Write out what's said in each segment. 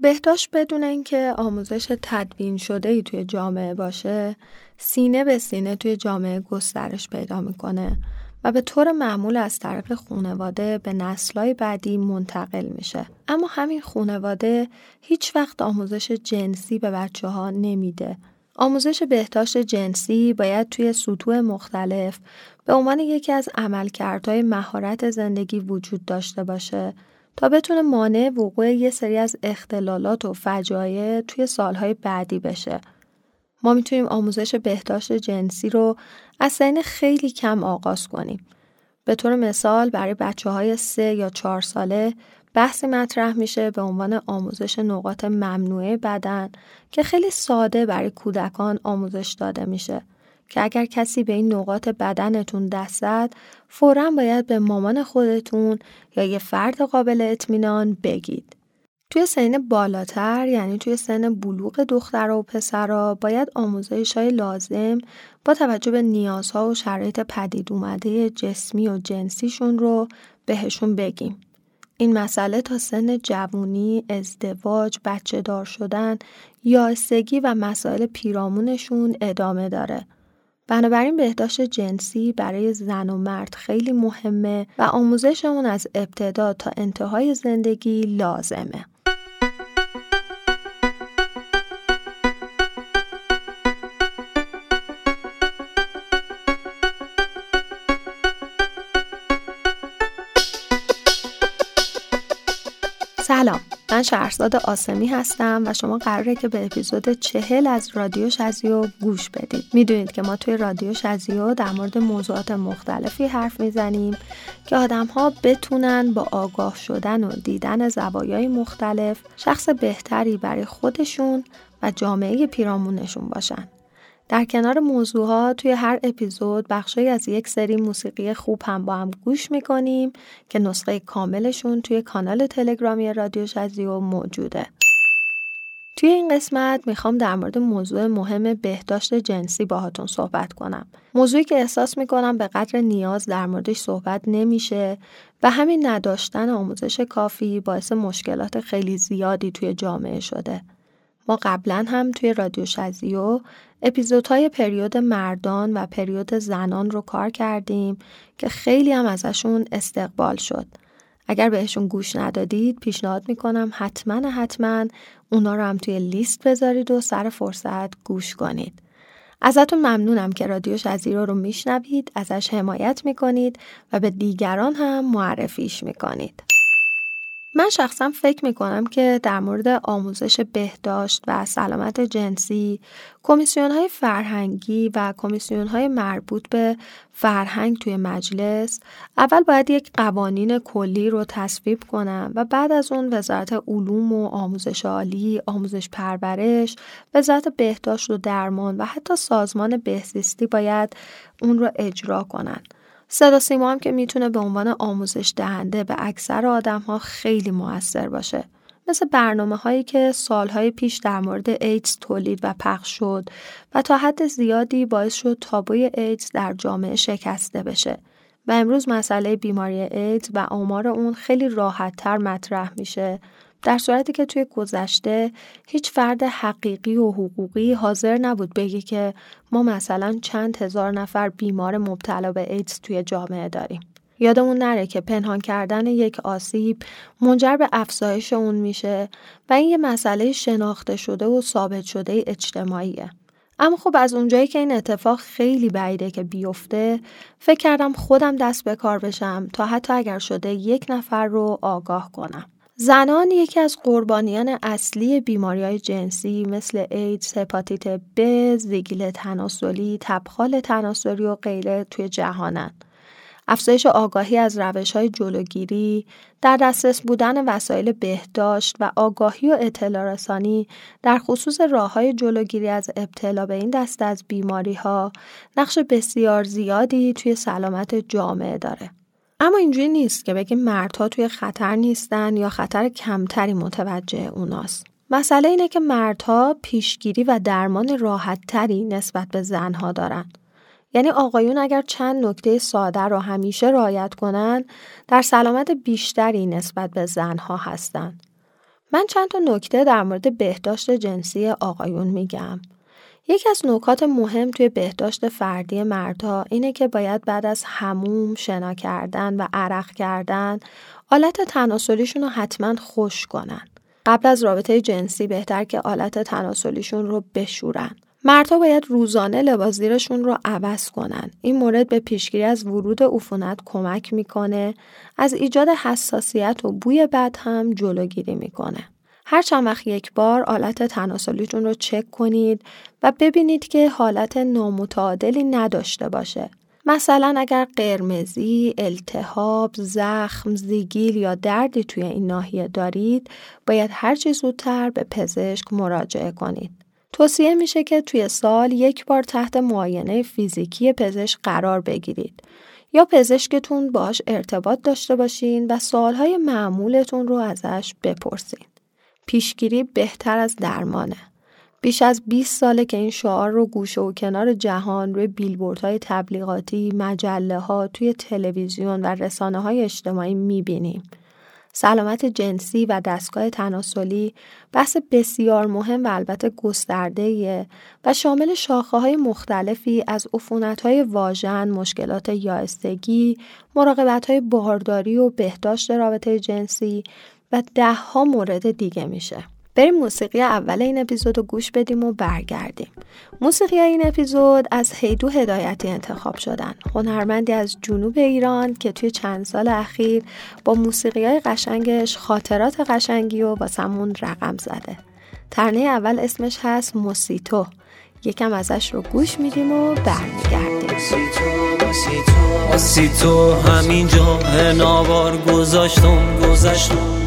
بهداشت بدون اینکه آموزش تدوین شده ای توی جامعه باشه سینه به سینه توی جامعه گسترش پیدا می‌کنه و به طور معمول از طرف خونواده به نسلهای بعدی منتقل میشه. اما همین خونواده هیچ وقت آموزش جنسی به بچه ها نمیده. آموزش بهداشت جنسی باید توی سطوح مختلف به عنوان یکی از عملکردهای مهارت زندگی وجود داشته باشه تا بتونه مانع وقوع یه سری از اختلالات و فجایع توی سالهای بعدی بشه. ما می‌تونیم آموزش بهداشت جنسی رو از سن خیلی کم آغاز کنیم. به طور مثال برای بچه های سه یا چهار ساله بحثی مطرح میشه به عنوان آموزش نقاط ممنوعه بدن که خیلی ساده برای کودکان آموزش داده میشه که اگر کسی به این نقاط بدنتون دست زد فورا باید به مامان خودتون یا یه فرد قابل اطمینان بگید. توی سن بالاتر یعنی توی سن بلوغ دختر و پسرها باید آموزش های لازم با توجه به نیازها و شرایط پدید اومده جسمی و جنسیشون رو بهشون بگیم. این مسئله تا سن جوونی، ازدواج، بچه دار شدن، یائسگی و مسائل پیرامونشون ادامه داره. بنابراین بهداشت جنسی برای زن و مرد خیلی مهمه و آموزش اون از ابتدا تا انتهای زندگی لازمه. سلام من شهرزاد آسمی هستم و شما قراره که به اپیزود چهل از رادیو شزیو گوش بدید. می‌دونید که ما توی رادیو شزیو در مورد موضوعات مختلفی حرف می‌زنیم که آدم ها بتونن با آگاه شدن و دیدن زوایای مختلف شخص بهتری برای خودشون و جامعه پیرامونشون باشن. در کنار موضوعها توی هر اپیزود بخشی از یک سری موسیقی خوب هم با هم گوش می‌کنیم که نسخه کاملشون توی کانال تلگرامی رادیو شزیو موجوده. توی این قسمت می‌خوام در مورد موضوع مهم بهداشت جنسی باهاتون صحبت کنم. موضوعی که احساس می‌کنم به قدر نیاز در موردش صحبت نمیشه و همین نداشتن آموزش کافی باعث مشکلات خیلی زیادی توی جامعه شده. ما قبلا هم توی رادیو شزیو اپیزودهای پریود مردان و پریود زنان رو کار کردیم که خیلی هم ازشون استقبال شد. اگر بهشون گوش ندادید پیشنهاد می‌کنم حتما حتما اونا رو هم توی لیست بذارید و سر فرصت گوش کنید. ازتون ممنونم که رادیو شزیرو رو میشنوید، ازش حمایت می‌کنید و به دیگران هم معرفیش می‌کنید. من شخصا فکر می کنم که در مورد آموزش بهداشت و سلامت جنسی کمیسیون های فرهنگی و کمیسیون های مربوط به فرهنگ توی مجلس اول باید یک قوانین کلی رو تصویب کنم و بعد از اون وزارت علوم و آموزش عالی، آموزش پرورش، وزارت بهداشت و درمان و حتی سازمان بهزیستی باید اون رو اجرا کنن. صدا سیما هم که می‌تونه به عنوان آموزش دهنده به اکثر آدم ها خیلی موثر باشه. مثل برنامه هایی که سالهای پیش در مورد ایدز تولید و پخش شد و تا حد زیادی باعث شد تابوی ایدز در جامعه شکسته بشه و امروز مسئله بیماری ایدز و آمار اون خیلی راحت تر مطرح میشه در صورتی که توی گذشته هیچ فرد حقیقی و حقوقی حاضر نبود بگی که ما مثلا چند هزار نفر بیمار مبتلا به ایدز توی جامعه داریم. یادمون نره که پنهان کردن یک آسیب منجر به افزایش اون میشه و این یه مسئله شناخته شده و ثابت شده اجتماعیه. اما خب از اونجایی که این اتفاق خیلی بعیده که بیفته فکر کردم خودم دست به کار بشم تا حتی اگر شده یک نفر رو آگاه کنم. زنان یکی از قربانیان اصلی بیماری های جنسی مثل ایدز، هپاتیت ب، زیگیل تناسلی، تبخال تناسلی و غیره توی جهانن. افزایش آگاهی از روش های جلوگیری، در دسترس بودن وسایل بهداشت و آگاهی و اطلاع رسانی در خصوص راه های جلوگیری از ابتلا به این دست از بیماری ها نقش بسیار زیادی توی سلامت جامعه داره. اما اینجوری نیست که بگیم مردها توی خطر نیستن یا خطر کمتری متوجه اوناست. مسئله اینه که مردها پیشگیری و درمان راحتتری نسبت به زنها دارن. یعنی آقایون اگر چند نکته ساده رو همیشه رعایت کنن در سلامت بیشتری نسبت به زنها هستن. من چند تا نکته در مورد بهداشت جنسی آقایون میگم. یکی از نکات مهم توی بهداشت فردی مردها اینه که باید بعد از هموم شنا کردن و عرق کردن آلت تناسلیشون رو حتما خوش کنن. قبل از رابطه جنسی بهتر که آلت تناسلیشون رو بشورن. مردها باید روزانه لباس زیرشون رو عوض کنن. این مورد به پیشگیری از ورود عفونت کمک می‌کنه. از ایجاد حساسیت و بوی بد هم جلوگیری می‌کنه. هر چند وقت یک بار آلت تناسلیتون رو چک کنید و ببینید که حالت نامتعادلی نداشته باشه. مثلا اگر قرمزی، التهاب، زخم، زیگیل یا دردی توی این ناحیه دارید، باید هر چه زودتر به پزشک مراجعه کنید. توصیه میشه که توی سال یک بار تحت معاینه فیزیکی پزشک قرار بگیرید یا پزشکتون باش ارتباط داشته باشین و سوالهای معمولتون رو ازش بپرسین. پیشگیری بهتر از درمانه. بیش از 20 ساله که این شعار رو گوشه و کنار جهان روی بیلبوردهای تبلیغاتی، مجله ها، توی تلویزیون و رسانه های اجتماعی می‌بینیم. سلامت جنسی و دستگاه تناسلی بحث بسیار مهم و البته گسترده و شامل شاخه های مختلفی از عفونت های واژن، مشکلات یائستگی، مراقبت های بارداری و بهداشت رابطه جنسی و ده ها مورد دیگه میشه. بریم موسیقی اول این اپیزود رو گوش بدیم و برگردیم. موسیقی این اپیزود از هیدو هدایتی انتخاب شدن. هنرمندی از جنوب ایران که توی چند سال اخیر با موسیقی های قشنگش خاطرات قشنگی و واسمون رقم زده. ترنه اول اسمش هست موسیتو. یکم ازش رو گوش میدیم و برمیگردیم موسیتو همینجا نوار گذاشتم گذاشتم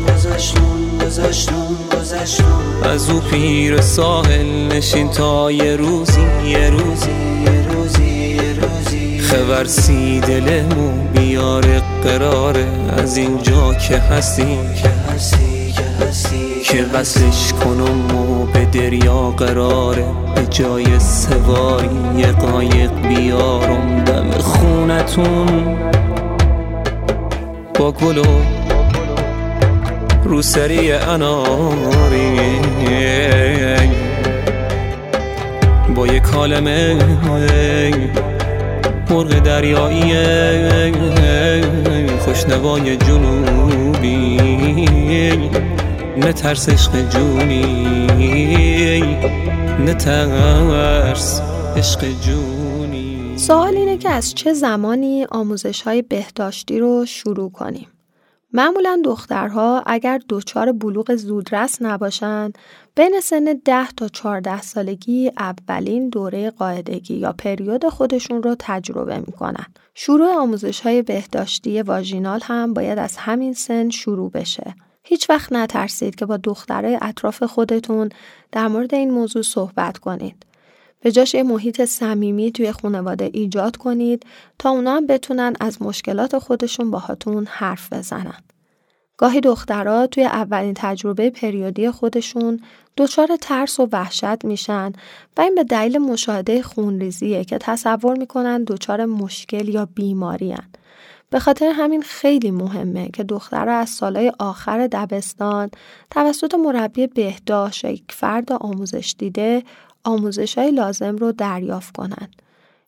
از او پیر ساحل نشین تا یه روزی یه روزی یه روزی روزی. خبرسی دلمو بیاره قراره. از اینجا که هستی که هستی که وصلش کنم و به دریا قراره به جای سواری قایق بیارم. دم خونتون با گلو روسری اناری. با یه کالمه مرغ دریایی. خوشنوای جنوبی. نترس عشق جونی نترس عشق جونی سوال اینه که از چه زمانی آموزش های بهداشتی رو شروع کنیم معمولا دخترها اگر دچار بلوغ زودرس نباشند بین سن 10 تا 14 سالگی اولین دوره قاعدگی یا پریود خودشون رو تجربه می‌کنن. شروع آموزش های بهداشتی واژینال هم باید از همین سن شروع بشه. هیچ وقت نترسید که با دخترای اطراف خودتون در مورد این موضوع صحبت کنید. به جاش یه محیط صمیمی توی خانواده ایجاد کنید تا اونا هم بتونن از مشکلات خودشون باهاتون حرف بزنن. گاهی دخترها توی اولین تجربه پریودی خودشون دچار ترس و وحشت میشن و این به دلیل مشاهده خونریزیه که تصور می‌کنن دچار مشکل یا بیماری هن. به خاطر همین خیلی مهمه که دخترها از سالهای آخر دبستان توسط مربی بهداشت یک فرد آموزش دیده آموزش های لازم رو دریافت کنند.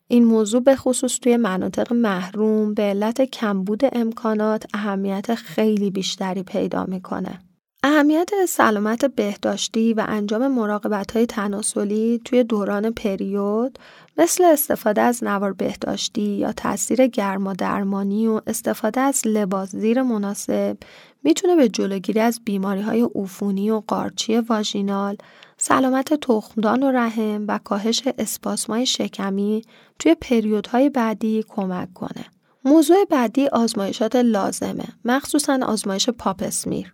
این موضوع به خصوص توی مناطق محروم به علت کمبود امکانات اهمیت خیلی بیشتری پیدا می‌کنه. اهمیت سلامت بهداشتی و انجام مراقبت های تناسلی توی دوران پریود مثل استفاده از نوار بهداشتی یا تاثیر گرما درمانی و استفاده از لباس زیر مناسب می‌تونه به جلوگیری از بیماری های عفونی و قارچی واژینال سلامت تخمدان و رحم و کاهش اسپاسمای شکمی توی پریودهای بعدی کمک کنه. موضوع بعدی آزمایشات لازمه مخصوصا آزمایش پاپسمیر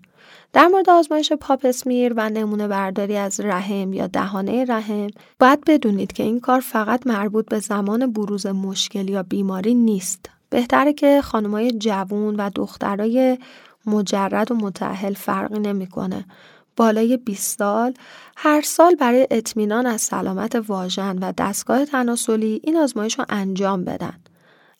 در مورد آزمایش پاپسمیر و نمونه برداری از رحم یا دهانه رحم باید بدونید که این کار فقط مربوط به زمان بروز مشکل یا بیماری نیست بهتره که خانمای جوون و دخترای مجرد و متعهل فرقی نمی‌کنه بالای 20 سال هر سال برای اطمینان از سلامت واژن و دستگاه تناسلی این آزمایش رو انجام بدن.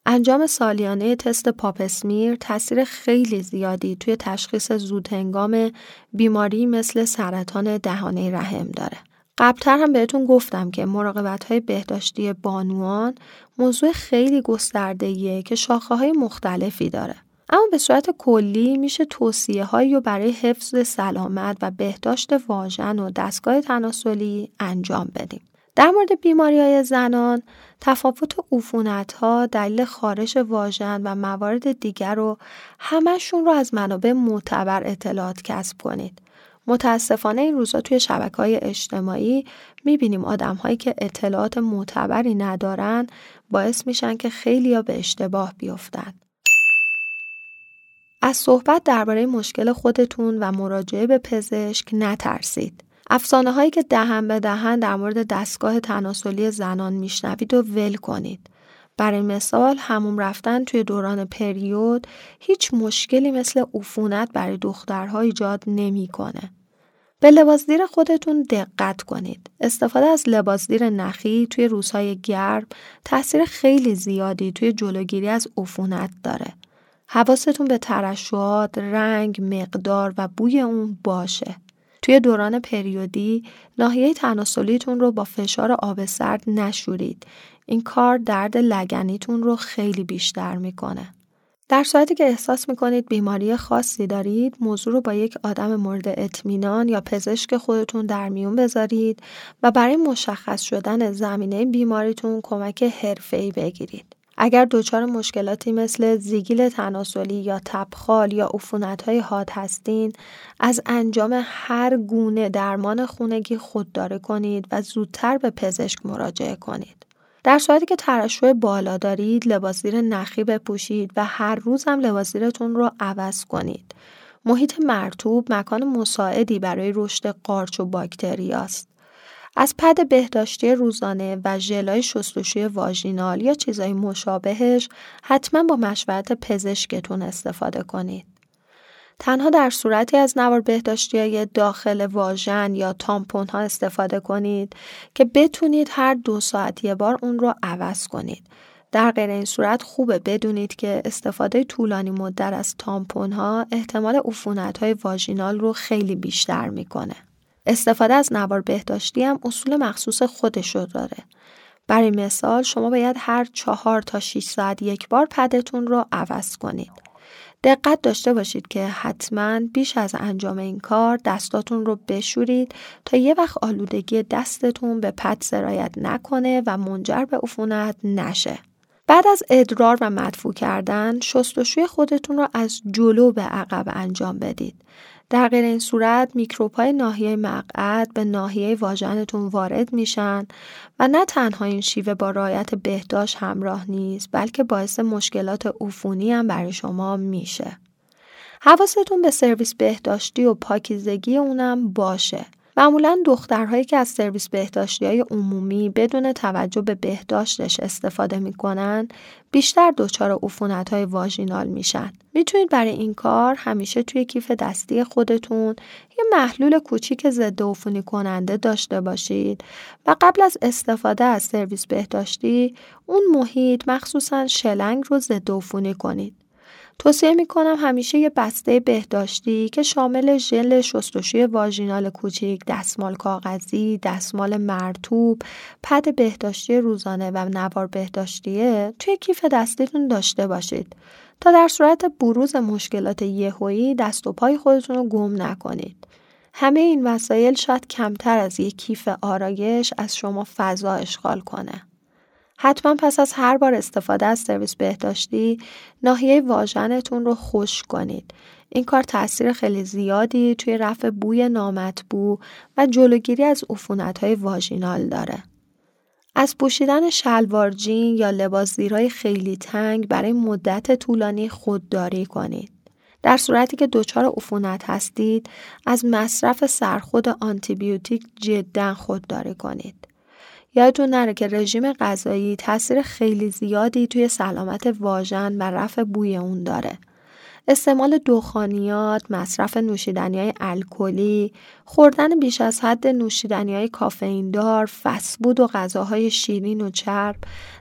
انجام سالیانه تست پاپسمیر تاثیر خیلی زیادی توی تشخیص زودهنگام بیماری مثل سرطان دهانه رحم داره. قبلتر هم بهتون گفتم که مراقبت های بهداشتی بانوان موضوع خیلی گستردهیه که شاخه های مختلفی داره. اما به صورت کلی میشه توصیه هایی رو برای حفظ سلامت و بهداشت واژن و دستگاه تناسلی انجام بدیم. در مورد بیماری های زنان تفاوت عفونت ها دلیل خارش واژن و موارد دیگر رو همشون رو از منابع معتبر اطلاعات کسب کنید. متاسفانه این روزا توی شبکه های اجتماعی می‌بینیم آدم هایی که اطلاعات معتبری ندارن باعث میشن که خیلی به اشتباه بیفتن. از صحبت درباره مشکل خودتون و مراجعه به پزشک نترسید. افسانه هایی که دهن به دهن در مورد دستگاه تناسلی زنان میشنوید و ول کنید. برای مثال هموم رفتن توی دوران پریود هیچ مشکلی مثل عفونت برای دخترها ایجاد نمی‌کنه. به لباسدیر خودتون دقت کنید. استفاده از لباسدیر نخی توی روزهای گرم تاثیر خیلی زیادی توی جلوگیری از عفونت داره. حواستون به ترشوات، رنگ، مقدار و بوی اون باشه. توی دوران پریودی ناحیه تناسلیتون رو با فشار آب سرد نشورید. این کار درد لگنیتون رو خیلی بیشتر می‌کنه. در صورتی که احساس می‌کنید بیماری خاصی دارید موضوع رو با یک آدم مورد اطمینان یا پزشک خودتون در میون بذارید و برای مشخص شدن زمینه بیماریتون کمک حرفه‌ای بگیرید. اگر دچار مشکلاتی مثل زیگیل تناسلی یا تبخال یا های حاد هستین از انجام هر گونه درمان خونگی خودداری کنید و زودتر به پزشک مراجعه کنید. در صورتی که ترشح بالا دارید لباسیر نخی بپوشید و هر روز هم لباسیرتون رو عوض کنید. محیط مرتوب مکان مساعدی برای رشد قارچ و باکتری است. از پد بهداشتی روزانه و ژلای شستشوی واژینال یا چیزای مشابهش حتما با مشورت پزشکتون استفاده کنید. تنها در صورتی از نوار بهداشتی های داخل واژن یا تامپون ها استفاده کنید که بتونید هر دو ساعت یه بار اون رو عوض کنید. در غیر این صورت خوبه بدونید که استفاده طولانی مدت از تامپون ها احتمال عفونت های واژینال رو خیلی بیشتر می‌کنه. استفاده از نوار بهداشتی هم اصول مخصوص خودشو داره. برای مثال شما باید هر چهار تا 6 ساعت یک بار پدتون رو عوض کنید. دقت داشته باشید که حتما بیش از انجام این کار دستاتون رو بشورید تا یه وقت آلودگی دستتون به پد سرایت نکنه و منجر به عفونت نشه. بعد از ادرار و مدفوع کردن شستشوی خودتون رو از جلو به عقب انجام بدید. در غیر این صورت میکروب های ناحیه مقعد به ناحیه واژنتون وارد میشن و نه تنها این شیوه با رعایت بهداشت همراه نیست بلکه باعث مشکلات عفونی هم برای شما میشه. حواستون به سرویس بهداشتی و پاکیزگی اونم باشه. معمولا دخترهایی که از سرویس بهداشتی های عمومی بدون توجه به بهداشتش استفاده می‌کنن بیشتر دچار عفونت های واژینال میشن. می‌تونید برای این کار همیشه توی کیف دستی خودتون یه محلول کوچیک ضد عفونی کننده داشته باشید و قبل از استفاده از سرویس بهداشتی اون محیط مخصوصا شلنگ رو ضد عفونی کنید. توصیه می کنم همیشه یه بسته بهداشتی که شامل ژل شستشوی واژینال کوچیک، دستمال کاغذی، دستمال مرتوب، پد بهداشتی روزانه و نوار بهداشتیه توی کیف دستیتون داشته باشید تا در صورت بروز مشکلات یهویی دست و پای خودتون رو گم نکنید. همه این وسایل شاید کمتر از یک کیف آرایش از شما فضا اشغال کنه. حتما پس از هر بار استفاده از سرویس بهداشتی ناحیه واژنتون رو خوش کنید. این کار تاثیر خیلی زیادی توی رفع بوی نامطبوع و جلوگیری از های واژینال داره. از پوشیدن شلوار جین یا لباس زیرهای خیلی تنگ برای مدت طولانی خودداری کنید. در صورتی که دچار عفونت هستید از مصرف سرخود آنتیبیوتیک جدا خودداری کنید. یادتون نره که رژیم غذایی تاثیر خیلی زیادی توی سلامت واژن و رفع بوی اون داره. استعمال دخانیات، مصرف نوشیدنی های الکلی، خوردن بیش از حد نوشیدنی های کافئین دار، فسبود و غذاهای شیرین و چرب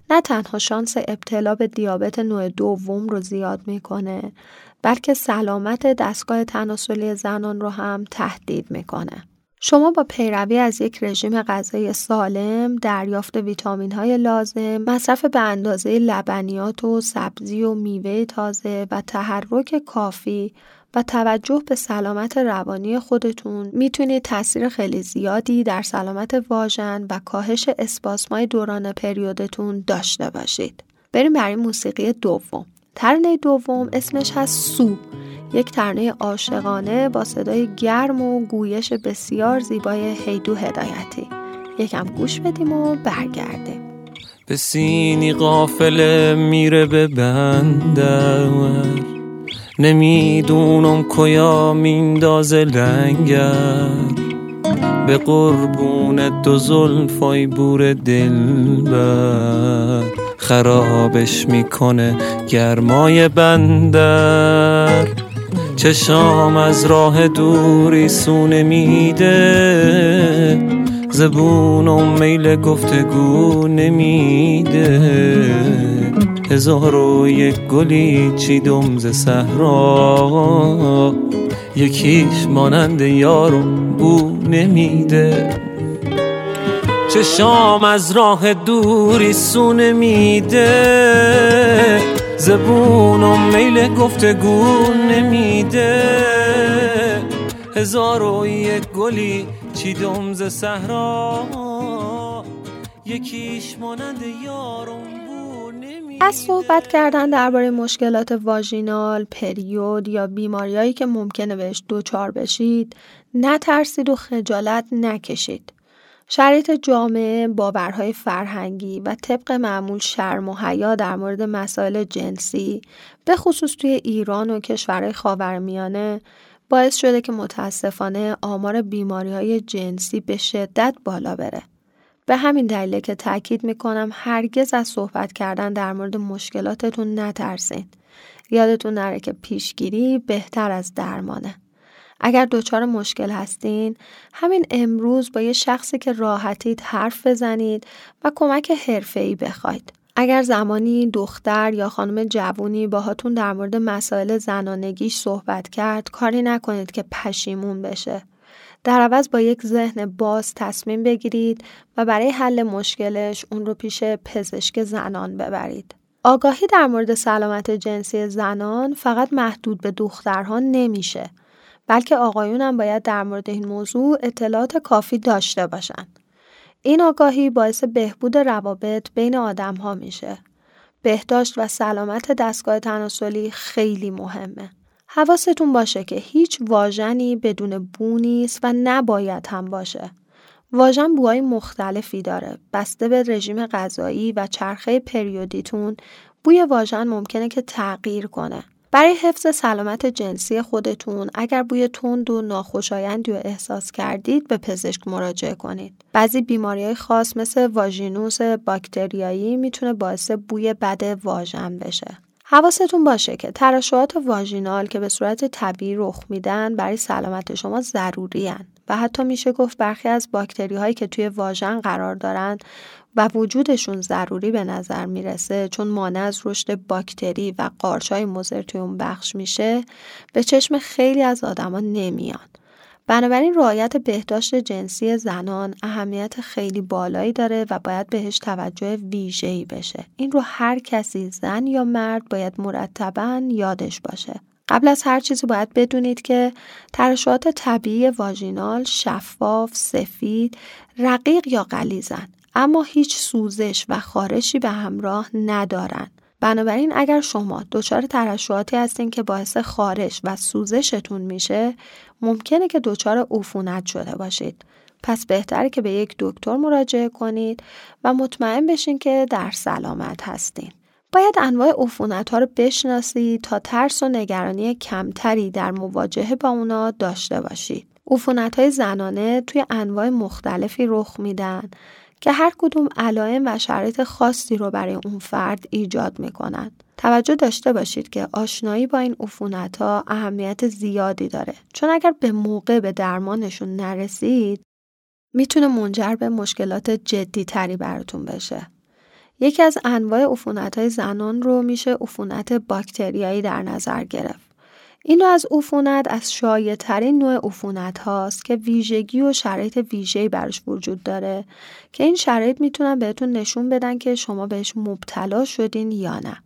نه تنها شانس ابتلا به دیابت نوع دوم رو زیاد می‌کنه بلکه سلامت دستگاه تناسلی زنان رو هم تهدید می‌کنه. شما با پیروی از یک رژیم غذایی سالم، دریافت ویتامین های لازم، مصرف به اندازه لبنیات و سبزی و میوه تازه و تحرک کافی و توجه به سلامت روانی خودتون می‌تونید تاثیر خیلی زیادی در سلامت واژن و کاهش اسپاسمای دوران پریودتون داشته باشید. بریم برای موسیقی دوم. ترانه دوم اسمش هست سو. یک ترانه عاشقانه با صدای گرم و گویش بسیار زیبای هیدو هدایتی. یکم گوش بدیم و برگردیم به سینی قافله میره به بندر. نمی‌دونم کیا میندازه لنگر. به قربون دو زلفای بور دل بر خرابش می‌کنه گرمای بندر. چشام از راه دوری سونه میده. زبون و میل گفتگو نمیده. هزار و یک گلی چیدم ز صحرا. یکیش مانند یارم بو نمیده. چشام از راه دوری سونه میده. زبون و میل گفتگو نمیده. هزار و یک گلی چیدم ز صحرا. یکیش مانند یارم از صحبت کردن درباره مشکلات واژینال، پریود یا بیماریایی که ممکنه بهش دوچار بشید، نترسید و خجالت نکشید. شرایط جامعه، باورهای فرهنگی و طبق معمول شرم و حیا در مورد مسائل جنسی به خصوص توی ایران و کشورهای خاورمیانه باعث شده که متاسفانه آمار بیماری های جنسی به شدت بالا بره. به همین دلیل که تاکید می‌کنم هرگز از صحبت کردن در مورد مشکلاتتون نترسین. یادتون نره که پیشگیری بهتر از درمانه. اگر دچار مشکل هستین همین امروز با یه شخصی که راحتید حرف بزنید و کمک حرفه‌ای بخواید. اگر زمانی دختر یا خانم جوونی باهاتون در مورد مسائل زنانگیش صحبت کرد کاری نکنید که پشیمون بشه. در عوض با یک ذهن باز تصمیم بگیرید و برای حل مشکلش اون رو پیش پزشک زنان ببرید. آگاهی در مورد سلامت جنسی زنان فقط محدود به دخترها نمیشه. بلکه آقایون هم باید در مورد این موضوع اطلاعات کافی داشته باشن. این آگاهی باعث بهبود روابط بین آدم ها میشه. بهداشت و سلامت دستگاه تناسلی خیلی مهمه. حواستون باشه که هیچ واژنی بدون بو نیست و نباید هم باشه. واژن بوهای مختلفی داره. بسته به رژیم غذایی و چرخه پریودیتون بوی واژن ممکنه که تغییر کنه. برای حفظ سلامت جنسی خودتون اگر بوی تند و ناخوشایندی رو احساس کردید به پزشک مراجعه کنید. بعضی بیماری های خاص مثل واژینوس باکتریایی می‌تونه باعث بوی بد واژن بشه. حواستون باشه که ترشحات واژینال که به صورت طبیعی رخ میدن برای سلامت شما ضروری و حتی میشه گفت برخی از باکتری هایی که توی واژن قرار دارن و وجودشون ضروری به نظر می‌رسه چون مانع از رشد باکتری و قارچای مضر توی اون بخش میشه به چشم خیلی از آدما نمیان بنابراین رعایت بهداشت جنسی زنان اهمیت خیلی بالایی داره و باید بهش توجه ویژه‌ای بشه. این رو هر کسی زن یا مرد باید مرتبا یادش باشه. قبل از هر چیزی باید بدونید که ترشحات طبیعی واژینال شفاف، سفید، رقیق یا غلیظن اما هیچ سوزش و خارشی به همراه ندارن. بنابراین اگر شما دچار ترشحاتی هستین که باعث خارش و سوزشتون میشه ممکنه که دچار عفونت شده باشید پس بهتره که به یک دکتر مراجعه کنید و مطمئن بشین که در سلامت هستین باید انواع عفونت ها رو بشناسید تا ترس و نگرانی کمتری در مواجهه با اونا داشته باشید عفونت های زنانه توی انواع مختلفی رخ میدن که هر کدوم علائم و شرایط خاصی رو برای اون فرد ایجاد می‌کنن. توجه داشته باشید که آشنایی با این عفونت ها اهمیت زیادی داره چون اگر به موقع به درمانشون نرسید می‌تونه منجر به مشکلات جدی تری براتون بشه. یکی از انواع عفونت زنان رو میشه عفونت باکتریایی در نظر گرفت. این از عفونت از شایع ترین نوع عفونت هاست که ویژگی و شرایط ویژه‌ای براش وجود داره که این شرایط می‌تونن بهتون نشون بدن که شما بهش مبتلا شدین یا نه.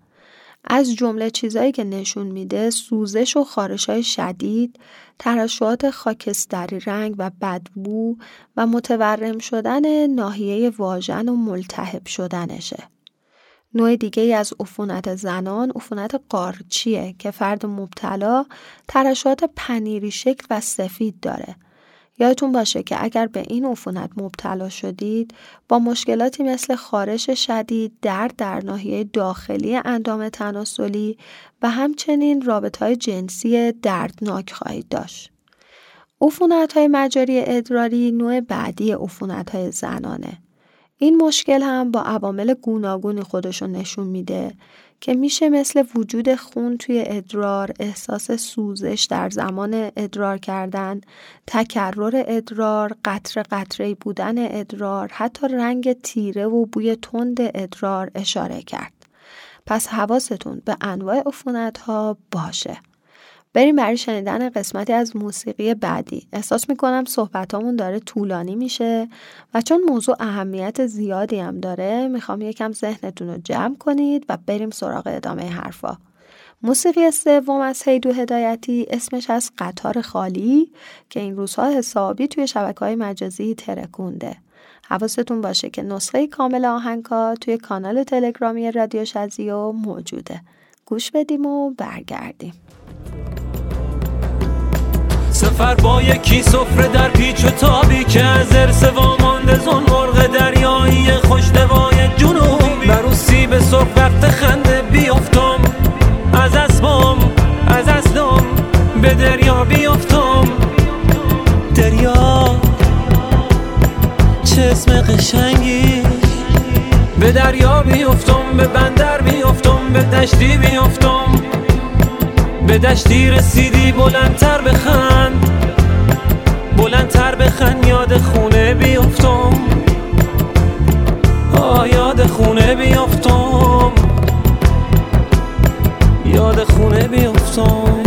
از جمله چیزهایی که نشون میده سوزش و خارش های شدید، ترشحات خاکستری رنگ و بدبو و متورم شدن ناحیه واژن و ملتهب شدنشه. نوع دیگه ای از عفونت زنان عفونت قارچیه که فرد مبتلا ترشحات پنیری شکل و سفید داره یادتون باشه که اگر به این عفونت مبتلا شدید با مشکلاتی مثل خارش شدید، درد در ناحیه داخلی اندام تناسلی و همچنین رابط های جنسی دردناک خواهید داشت. عفونت های مجاری ادراری نوع بعدی عفونت های زنانه. این مشکل هم با عوامل گوناگونی خودشون نشون میده که میشه مثل وجود خون توی ادرار، احساس سوزش در زمان ادرار کردن، تکرر ادرار، قطر قطره بودن ادرار، حتی رنگ تیره و بوی تند ادرار اشاره کرد. پس حواستون به انواع عفونت ها باشه. بریم برای شنیدن قسمتی از موسیقی بعدی. احساس می‌کنم صحبتامون داره طولانی میشه و چون موضوع اهمیت زیادی هم داره می‌خوام یکم ذهنتون رو جمع کنید و بریم سراغ ادامه حرفا. موسیقی سوم از هیدو هدایتی اسمش از قطار خالی که این روزها حسابی توی شبکه های مجازی ترکونده. حواستون باشه که نسخه کامل آهنگا توی کانال تلگرامی رادیو شزیو موجوده. گوش بدیم و برگردیم. سفر با یکی سفره در پیچ و تابی که از ارس وامانده زن مرغ دریایی خوشدوای جنوبی. برو سیب سرخ وقت خنده بیافتم. از اسبام از اسلام به دریا بیافتم. دریا چه اسم قشنگی. به دریا بیافتم به بیافتم به دشتی بیافتم. به دشتی رسیدی بلندتر بخند. بلندتر بخند یاد خونه بیافتم. آه یاد خونه بیافتم. یاد خونه بیافتم.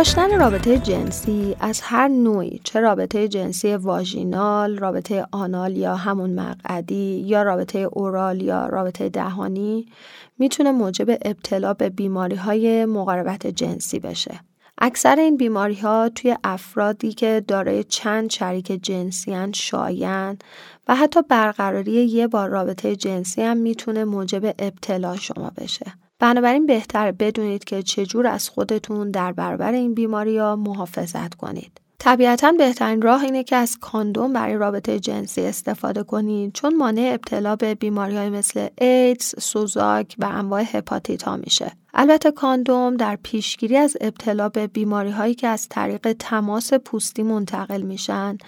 داشتن رابطه جنسی از هر نوعی چه رابطه جنسی واژینال، رابطه آنال یا همون مقعدی یا رابطه اورال یا رابطه دهانی می‌تونه موجب ابتلا به بیماری های مقاربت جنسی بشه. اکثر این بیماری ها توی افرادی که دارای چند شریک جنسی هن شاین و حتی برقراری یه بار رابطه جنسی هم می‌تونه موجب ابتلا شما بشه. بنابراین بهتر بدونید که چجور از خودتون در برابر این بیماری ها محافظت کنید. طبیعتا بهترین راه اینه که از کاندوم برای رابطه جنسی استفاده کنید چون مانع ابتلا به بیماری های مثل ایدز، سوزاک و انواع هپاتیت ها میشه. البته کاندوم در پیشگیری از ابتلا به بیماری هایی که از طریق تماس پوستی منتقل میشن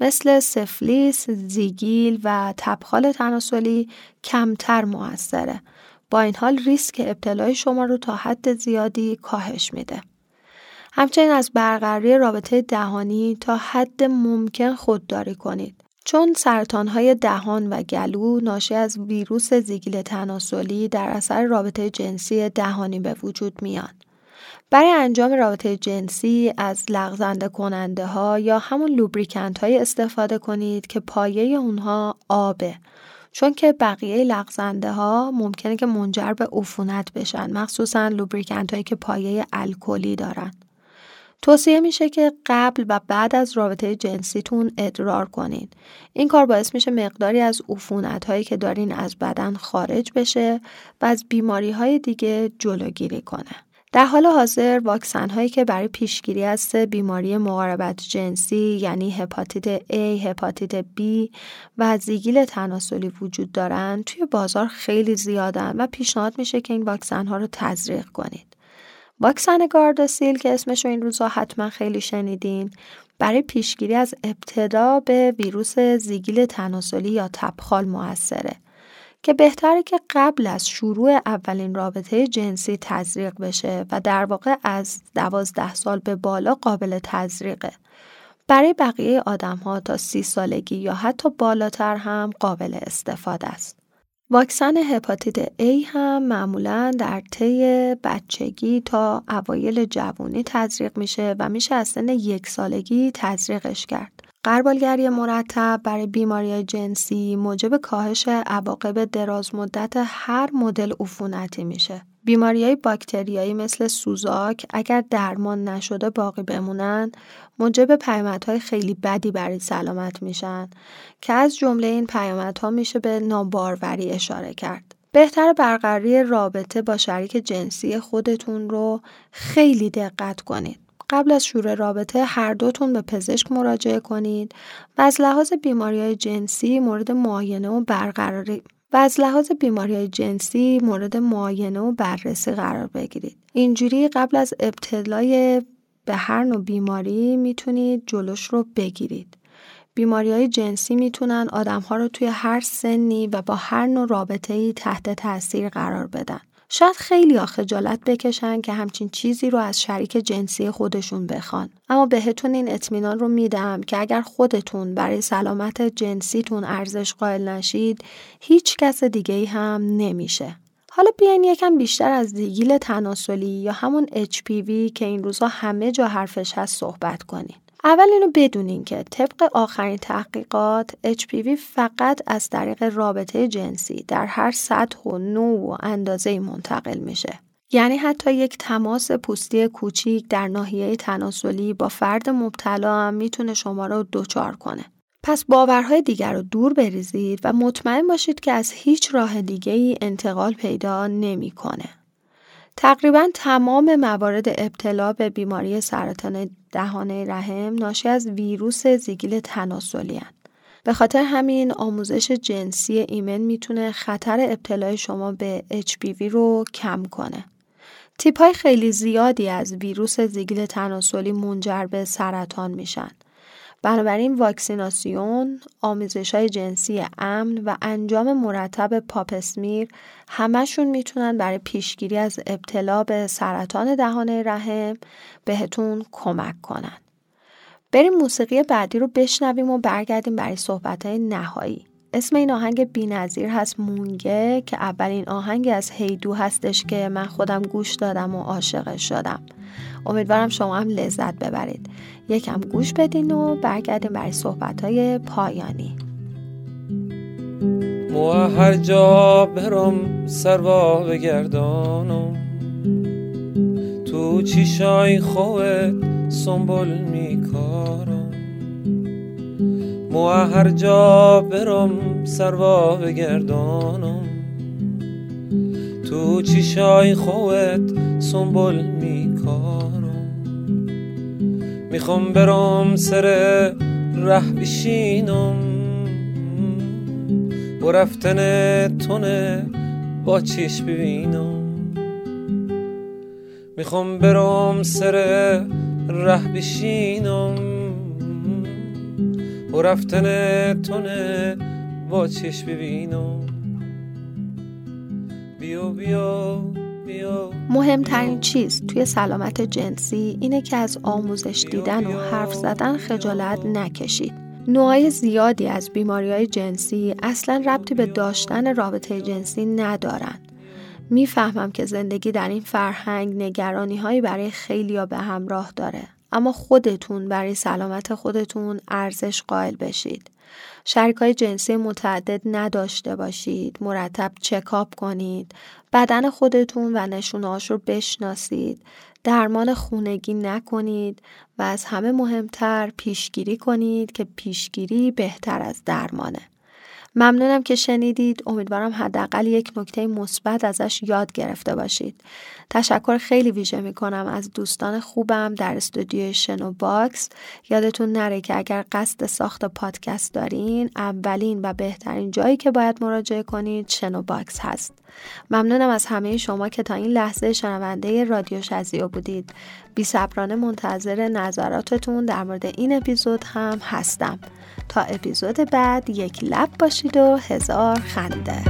مثل سفلیس، زیگیل و تبخال تناسلی کمتر موثره. با این حال ریسک ابتلای شما رو تا حد زیادی کاهش میده. همچنین از برقراری رابطه دهانی تا حد ممکن خودداری کنید. چون های دهان و گلو ناشی از ویروس زیگیل تناسلی در اثر رابطه جنسی دهانی به وجود میان. برای انجام رابطه جنسی از لغزنده کننده ها یا همون لوبریکنت های استفاده کنید که پایه اونها آبه چون که بقیه لغزنده ها ممکنه که منجر به عفونت بشن مخصوصا لوبریکنت هایی که پایه الکلی دارن توصیه میشه که قبل و بعد از رابطه جنسیتون ادرار کنین. این کار باعث میشه مقداری از عفونت هایی که دارین از بدن خارج بشه و از بیماری های دیگه جلوگیری کنه. در حال حاضر واکسن هایی که برای پیشگیری از بیماری مقاربت جنسی یعنی هپاتیت A، هپاتیت B و زیگیل تناسلی وجود دارند توی بازار خیلی زیادن و پیشنهاد میشه که این واکسن ها رو تزریق کنید. واکسن گارداسیل که اسمش رو این روزها حتما خیلی شنیدین برای پیشگیری از ابتدا به ویروس زیگیل تناسلی یا تبخال موثره که بهتره که قبل از شروع اولین رابطه جنسی تزریق بشه و در واقع از دوازده سال به بالا قابل تزریقه. برای بقیه آدم ها تا سی سالگی یا حتی بالاتر هم قابل استفاده است. واکسن هپاتیت A هم معمولا در طی بچگی تا اوایل جوانی تزریق میشه و میشه از سن یک سالگی تزریقش کرد. قربالگری مرتب برای بیماری جنسی موجب کاهش عواقب دراز مدت هر مدل عفونتی میشه. بیماری های باکتریایی مثل سوزاک اگر درمان نشده باقی بمونن موجب پیامدهای خیلی بدی برای سلامت میشن که از جمله این پیامدها میشه به ناباروری اشاره کرد. بهتر برقراری رابطه با شریک جنسی خودتون رو خیلی دقت کنید. قبل از شروع رابطه هر دوتون به پزشک مراجعه کنید و از لحاظ بیماری های جنسی مورد معاینه و برقراری و از لحاظ بیماری های جنسی مورد معاینه و بررسی قرار بگیرید. اینجوری قبل از ابتلای به هر نوع بیماری می‌تونید جلوش رو بگیرید. بیماری های جنسی می‌تونن آدم ها رو توی هر سنی و با هر نوع رابطه ای تحت تاثیر قرار بدن. شاید خیلی خجالت بکشن که همچین چیزی رو از شریک جنسی خودشون بخوان اما بهتون این اطمینان رو میدم که اگر خودتون برای سلامت جنسیتون ارزش قائل نشید هیچ کس دیگه ای هم نمیشه حالا بیاین یکم بیشتر از دیگیل تناسلی یا همون HPV که این روزها همه جا حرفش هست صحبت کنیم. اول اینو بدونین که طبق آخرین تحقیقات HPV فقط از طریق رابطه جنسی در هر سطح و نوع و اندازه منتقل میشه. یعنی حتی یک تماس پوستی کوچیک در ناحیه تناسلی با فرد مبتلا هم می‌تونه شما رو دچار کنه. پس باورهای دیگر رو دور بریزید و مطمئن باشید که از هیچ راه دیگه ای انتقال پیدا نمی‌کنه. تقریبا تمام موارد ابتلا به بیماری سرطان دهانه رحم ناشی از ویروس زیگیل تناسلی هن. به خاطر همین آموزش جنسی ایمن می‌تونه خطر ابتلای شما به HPV رو کم کنه. تیپ های خیلی زیادی از ویروس زیگیل تناسلی منجر به سرطان میشن. بنابراین واکسیناسیون، آموزش های جنسی امن و انجام مرتب پاپسمیر همشون می‌تونن برای پیشگیری از ابتلا به سرطان دهانه رحم بهتون کمک کنن. بریم موسیقی بعدی رو بشنویم و برگردیم برای صحبت های نهایی. اسم این آهنگ نظیر هست مونگه که اولین آهنگی از هیدو هستش که من خودم گوش دادم و عاشقش شدم. امیدوارم شما هم لذت ببرید. یکم گوش بدین و برگردیم برای صحبت های پایانی. مو هر جا برم سروا بگردانم. تو چیشای خوت سنبول میکارم. مو هر جا برم سروا بگردانم تو چیشای خوت سنبول میکارم. می‌خوام برام سر ره بشینم. و رفتن تونه با چیش ببینم. می‌خوام برام سر ره بشینم. و رفتن تونه با چیش ببینم بیا بیا مهمترین چیز توی سلامت جنسی اینه که از آموزش دیدن و حرف زدن خجالت نکشید. نوعای زیادی از بیماری های جنسی اصلا ربطی به داشتن رابطه جنسی ندارن. می‌فهمم که زندگی در این فرهنگ نگرانی هایی برای خیلی به همراه داره. اما خودتون برای سلامت خودتون ارزش قائل بشید. شریک های جنسی متعدد نداشته باشید مرتب چکاپ کنید بدن خودتون و نشونهاش رو بشناسید درمان خونگی نکنید و از همه مهمتر پیشگیری کنید که پیشگیری بهتر از درمانه. ممنونم که شنیدید. امیدوارم حداقل یک نکته مثبت ازش یاد گرفته باشید. تشکر خیلی ویژه می‌کنم از دوستان خوبم در استودیوی شنو باکس یادتون نره که اگر قصد ساخت پادکست دارین اولین و بهترین جایی که باید مراجعه کنید شنو باکس هست. ممنونم از همه شما که تا این لحظه شنونده رادیو شزیو بودید. بی صبرانه منتظر نظراتتون در مورد این اپیزود هم هستم. تا اپیزود بعد یک لب باشید و هزار خنده.